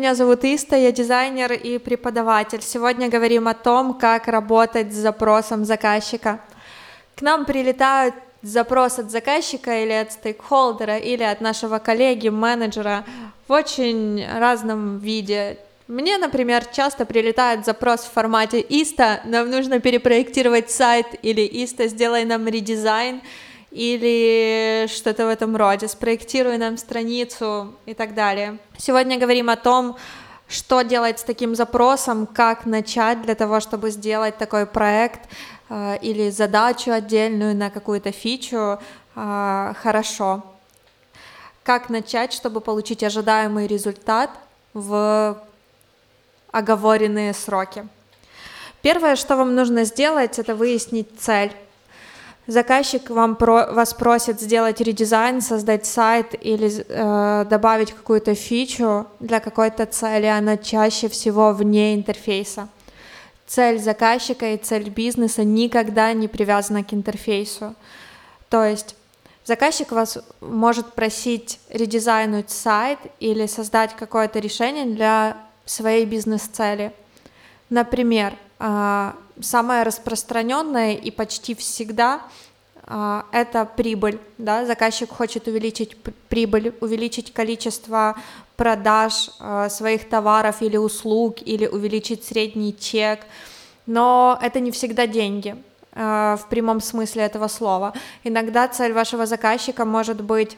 Меня зовут Иста, я дизайнер и преподаватель. Сегодня говорим о том, как работать с запросом заказчика. К нам прилетают запрос от заказчика или от стейкхолдера, или от нашего коллеги, менеджера в очень разном виде. Мне, например, часто прилетает запрос в формате «Иста, нам нужно перепроектировать сайт» или «Иста, сделай нам редизайн», или что-то в этом роде, спроектируй нам страницу и так далее. Сегодня говорим о том, что делать с таким запросом, как начать для того, чтобы сделать такой проект э, или задачу отдельную на какую-то фичу э, хорошо. Как начать, чтобы получить ожидаемый результат в оговоренные сроки. Первое, что вам нужно сделать, это выяснить цель заказчик вам про, вас просит сделать редизайн, создать сайт или э, добавить какую-то фичу для какой-то цели, она чаще всего вне интерфейса. Цель заказчика и цель бизнеса никогда не привязана к интерфейсу. То есть заказчик вас может просить редизайнуть сайт или создать какое-то решение для своей бизнес-цели. Например, самое распространенное и почти всегда а, это прибыль, да, заказчик хочет увеличить прибыль, увеличить количество продаж а, своих товаров или услуг, или увеличить средний чек, но это не всегда деньги в прямом смысле этого слова. Иногда цель вашего заказчика может быть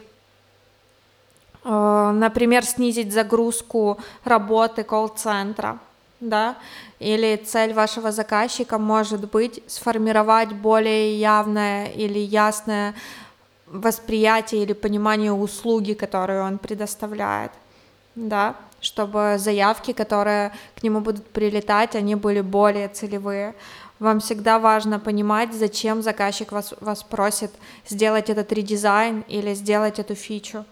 например, снизить загрузку работы колл-центра, да, или цель вашего заказчика может быть сформировать более явное или ясное восприятие или понимание услуги, которую он предоставляет, да, чтобы заявки, которые к нему будут прилетать, они были более целевые. Вам всегда важно понимать, зачем заказчик вас, вас просит сделать этот редизайн или сделать эту фичу.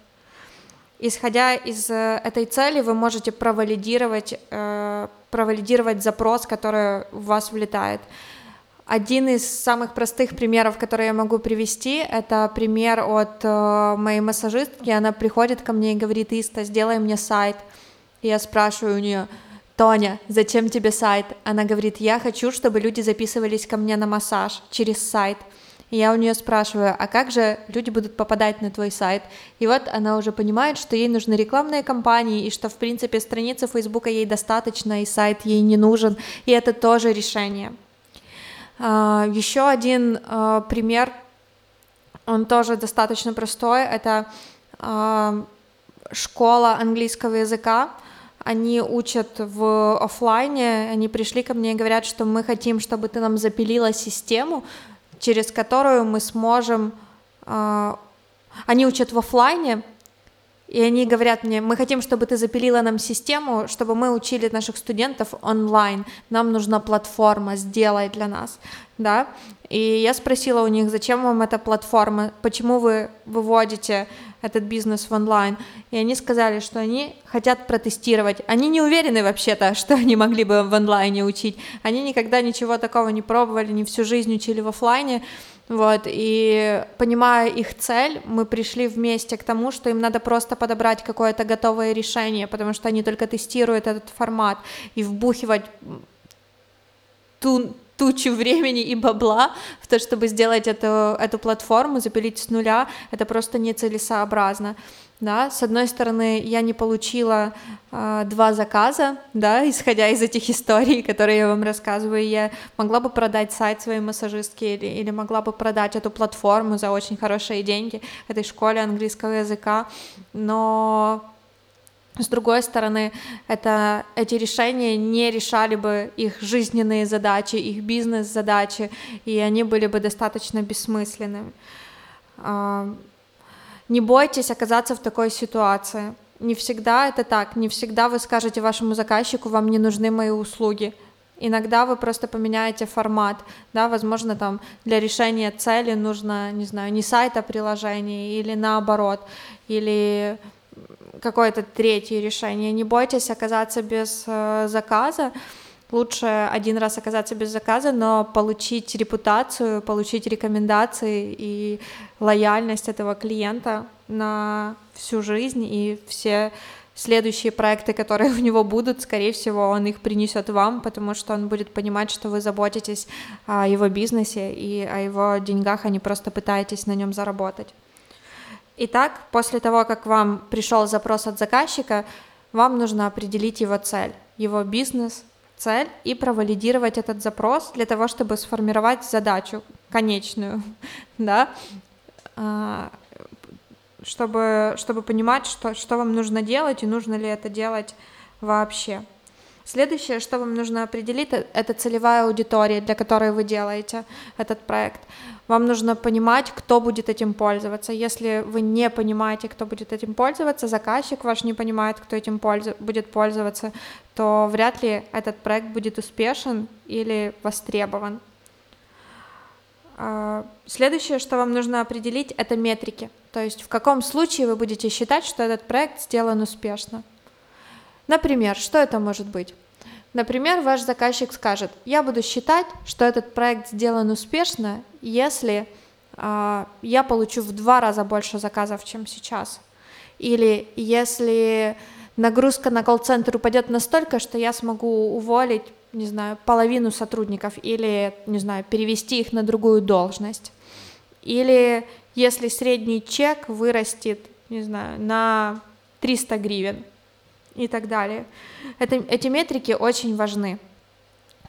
Исходя из э, этой цели, вы можете провалидировать, э, провалидировать запрос, который в вас влетает. Один из самых простых примеров, которые я могу привести, это пример от э, моей массажистки. Она приходит ко мне и говорит, Иста, сделай мне сайт. И я спрашиваю у нее, Тоня, зачем тебе сайт? Она говорит, я хочу, чтобы люди записывались ко мне на массаж через сайт. И я у нее спрашиваю, а как же люди будут попадать на твой сайт? И вот она уже понимает, что ей нужны рекламные кампании, и что, в принципе, страницы Фейсбука ей достаточно, и сайт ей не нужен, и это тоже решение. А, Еще один а, пример, он тоже достаточно простой, это а, школа английского языка, они учат в офлайне, они пришли ко мне и говорят, что мы хотим, чтобы ты нам запилила систему, через которую мы сможем... Э, они учат в офлайне, и они говорят мне, мы хотим, чтобы ты запилила нам систему, чтобы мы учили наших студентов онлайн. Нам нужна платформа, сделай для нас, да. И я спросила у них, зачем вам эта платформа, почему вы выводите этот бизнес в онлайн. И они сказали, что они хотят протестировать. Они не уверены вообще-то, что они могли бы в онлайне учить. Они никогда ничего такого не пробовали, не всю жизнь учили в офлайне. Вот, и понимая их цель, мы пришли вместе к тому, что им надо просто подобрать какое-то готовое решение, потому что они только тестируют этот формат и вбухивать ту, тучу времени и бабла в то, чтобы сделать эту, эту платформу, запилить с нуля, это просто нецелесообразно. Да, с одной стороны, я не получила э, два заказа, да, исходя из этих историй, которые я вам рассказываю, я могла бы продать сайт своей массажистке или, или могла бы продать эту платформу за очень хорошие деньги этой школе английского языка, но с другой стороны, это, эти решения не решали бы их жизненные задачи, их бизнес-задачи, и они были бы достаточно бессмысленными. А, не бойтесь оказаться в такой ситуации. Не всегда это так, не всегда вы скажете вашему заказчику, вам не нужны мои услуги. Иногда вы просто поменяете формат, да, возможно, там для решения цели нужно, не знаю, не сайт, а приложение, или наоборот, или какое-то третье решение. Не бойтесь оказаться без э, заказа. Лучше один раз оказаться без заказа, но получить репутацию, получить рекомендации и лояльность этого клиента на всю жизнь и все следующие проекты, которые у него будут, скорее всего, он их принесет вам, потому что он будет понимать, что вы заботитесь о его бизнесе и о его деньгах, а не просто пытаетесь на нем заработать. Итак, после того, как вам пришел запрос от заказчика, вам нужно определить его цель, его бизнес, цель и провалидировать этот запрос для того, чтобы сформировать задачу конечную, да, а, чтобы, чтобы понимать, что, что вам нужно делать и нужно ли это делать вообще. Следующее, что вам нужно определить, это целевая аудитория, для которой вы делаете этот проект. Вам нужно понимать, кто будет этим пользоваться. Если вы не понимаете, кто будет этим пользоваться, заказчик ваш не понимает, кто этим пользу- будет пользоваться, то вряд ли этот проект будет успешен или востребован. А, следующее, что вам нужно определить, это метрики. То есть в каком случае вы будете считать, что этот проект сделан успешно. Например, что это может быть? Например, ваш заказчик скажет, я буду считать, что этот проект сделан успешно, если э, я получу в два раза больше заказов, чем сейчас. Или если нагрузка на колл-центр упадет настолько, что я смогу уволить, не знаю, половину сотрудников или, не знаю, перевести их на другую должность. Или если средний чек вырастет, не знаю, на 300 гривен и так далее. Это, эти метрики очень важны,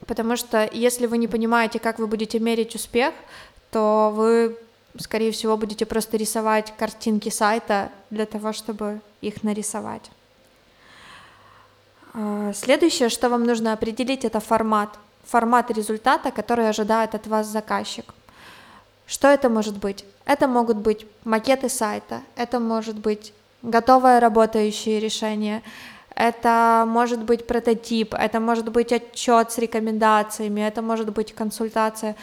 потому что если вы не понимаете, как вы будете мерить успех, то вы, скорее всего, будете просто рисовать картинки сайта для того, чтобы их нарисовать. А, следующее, что вам нужно определить, это формат. Формат результата, который ожидает от вас заказчик. Что это может быть? Это могут быть макеты сайта, это может быть готовое работающее решение, это может быть прототип, это может быть отчет с рекомендациями, это может быть консультация.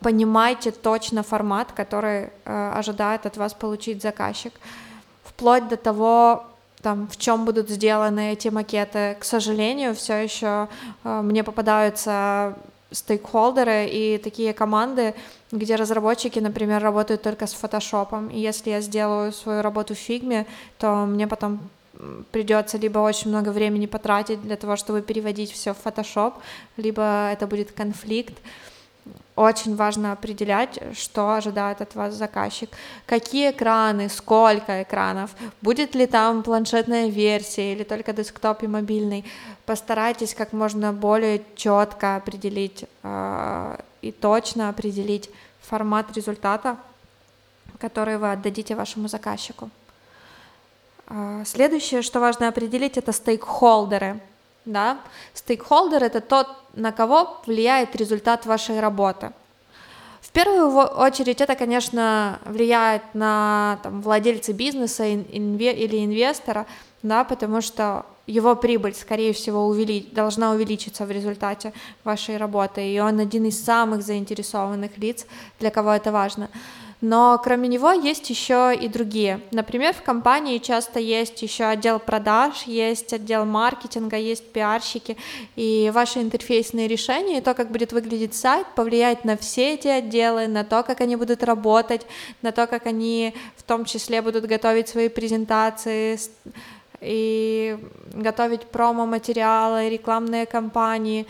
Понимайте точно формат, который э, ожидает от вас получить заказчик, вплоть до того, там, в чем будут сделаны эти макеты. К сожалению, все еще э, мне попадаются стейкхолдеры и такие команды, где разработчики, например, работают только с фотошопом. И если я сделаю свою работу в фигме, то мне потом придется либо очень много времени потратить для того, чтобы переводить все в Photoshop, либо это будет конфликт. Очень важно определять, что ожидает от вас заказчик, какие экраны, сколько экранов, будет ли там планшетная версия или только десктоп и мобильный. Постарайтесь как можно более четко определить э, и точно определить формат результата, который вы отдадите вашему заказчику. А, следующее, что важно определить, это стейкхолдеры. Да? Стейкхолдер — это тот, на кого влияет результат вашей работы. В первую очередь это, конечно, влияет на там, владельца бизнеса или инвестора, да, потому что его прибыль, скорее всего, увели... должна увеличиться в результате вашей работы, и он один из самых заинтересованных лиц, для кого это важно. Но кроме него есть еще и другие. Например, в компании часто есть еще отдел продаж, есть отдел маркетинга, есть пиарщики, и ваши интерфейсные решения, и то, как будет выглядеть сайт, повлияет на все эти отделы, на то, как они будут работать, на то, как они в том числе будут готовить свои презентации, и готовить промо-материалы, рекламные кампании,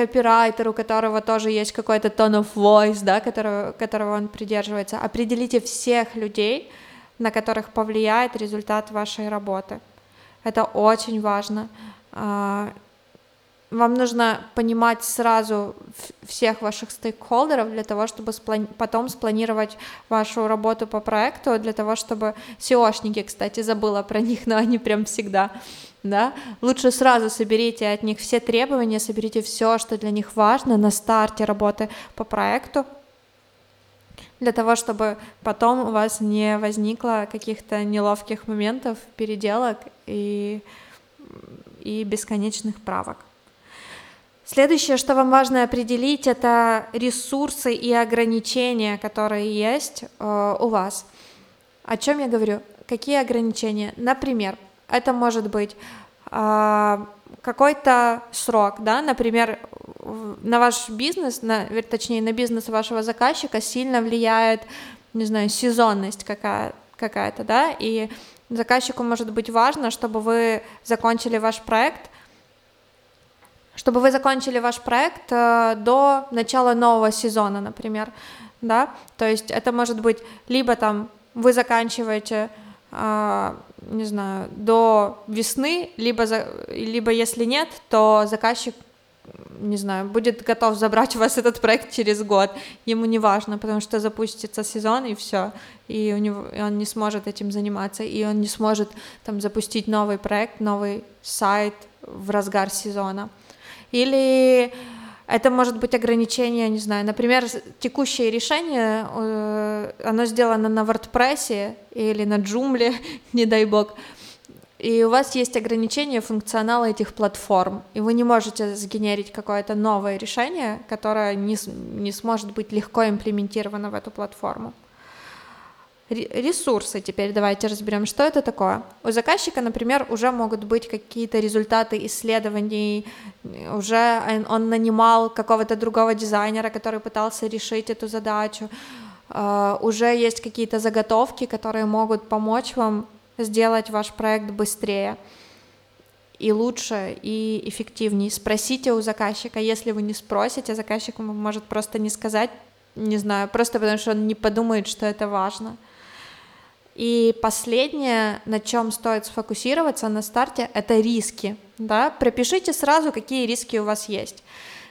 копирайтер, у которого тоже есть какой-то tone of voice, да, которого, которого он придерживается. Определите всех людей, на которых повлияет результат вашей работы. Это очень важно. Вам нужно понимать сразу всех ваших стейкхолдеров для того, чтобы сплани- потом спланировать вашу работу по проекту, для того, чтобы SEOшники, кстати, забыла про них, но они прям всегда, да, лучше сразу соберите от них все требования, соберите все, что для них важно на старте работы по проекту, для того, чтобы потом у вас не возникло каких-то неловких моментов, переделок и, и бесконечных правок. Следующее, что вам важно определить, это ресурсы и ограничения, которые есть э, у вас. О чем я говорю? Какие ограничения? Например, это может быть э, какой-то срок, да, например, на ваш бизнес, на, точнее, на бизнес вашего заказчика сильно влияет, не знаю, сезонность какая, какая-то, да, и заказчику может быть важно, чтобы вы закончили ваш проект, чтобы вы закончили ваш проект э, до начала нового сезона, например, да, то есть это может быть либо там вы заканчиваете, э, не знаю, до весны, либо, за, либо если нет, то заказчик не знаю, будет готов забрать у вас этот проект через год. Ему не важно, потому что запустится сезон и все, и у него и он не сможет этим заниматься, и он не сможет там запустить новый проект, новый сайт в разгар сезона. Или это может быть ограничение, не знаю, например, текущее решение, э, оно сделано на WordPress или на Joomla, не дай бог, и у вас есть ограничение функционала этих платформ, и вы не можете сгенерить какое-то новое решение, которое не, не сможет быть легко имплементировано в эту платформу. Ресурсы теперь давайте разберем, что это такое. У заказчика, например, уже могут быть какие-то результаты исследований, уже он нанимал какого-то другого дизайнера, который пытался решить эту задачу, uh, уже есть какие-то заготовки, которые могут помочь вам сделать ваш проект быстрее и лучше, и эффективнее. Спросите у заказчика, если вы не спросите, заказчик может просто не сказать, не знаю, просто потому что он не подумает, что это важно. И последнее, на чем стоит сфокусироваться на старте, это риски. Да? Пропишите сразу, какие риски у вас есть.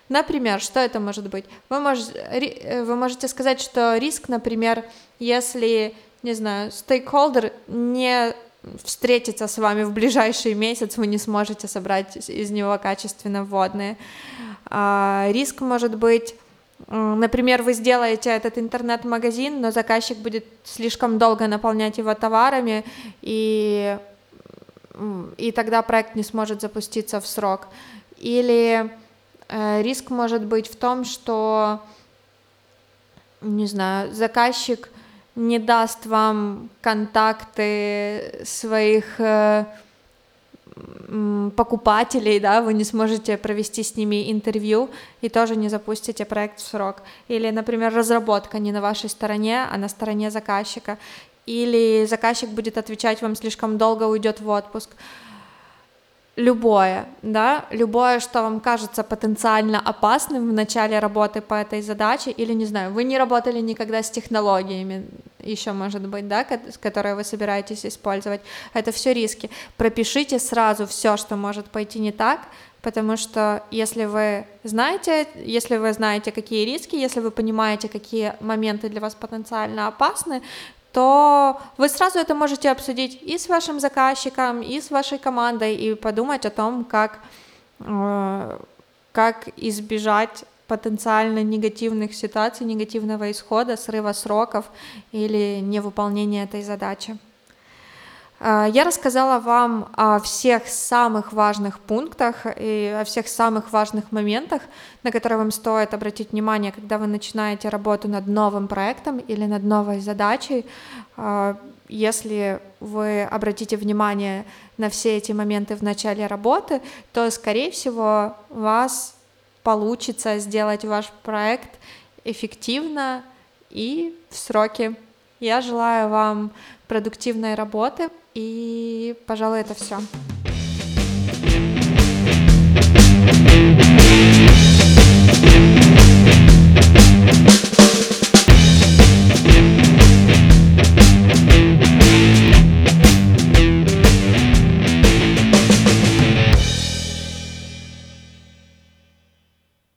Например, что это может быть? Вы можете, э, вы можете сказать, что риск, например, если не знаю, стейкхолдер не встретится с вами в ближайший месяц, вы не сможете собрать из него качественно вводные. А, риск может быть, например, вы сделаете этот интернет-магазин, но заказчик будет слишком долго наполнять его товарами, и, и тогда проект не сможет запуститься в срок. Или э, риск может быть в том, что, не знаю, заказчик не даст вам контакты своих э, покупателей, да, вы не сможете провести с ними интервью и тоже не запустите проект в срок. Или, например, разработка не на вашей стороне, а на стороне заказчика. Или заказчик будет отвечать вам слишком долго, уйдет в отпуск любое, да, любое, что вам кажется потенциально опасным в начале работы по этой задаче, или, не знаю, вы не работали никогда с технологиями, еще может быть, да, которые вы собираетесь использовать, это все риски. Пропишите сразу все, что может пойти не так, потому что если вы знаете, если вы знаете, какие риски, если вы понимаете, какие моменты для вас потенциально опасны, то вы сразу это можете обсудить и с вашим заказчиком, и с вашей командой, и подумать о том, как, э, как избежать потенциально негативных ситуаций, негативного исхода, срыва сроков или невыполнения этой задачи. А, я рассказала вам о всех самых важных пунктах и о всех самых важных моментах, на которые вам стоит обратить внимание, когда вы начинаете работу над новым проектом или над новой задачей. А, если вы обратите внимание на все эти моменты в начале работы, то, скорее всего, у вас получится сделать ваш проект эффективно и в сроки. Я желаю вам продуктивной работы, и, пожалуй, это все.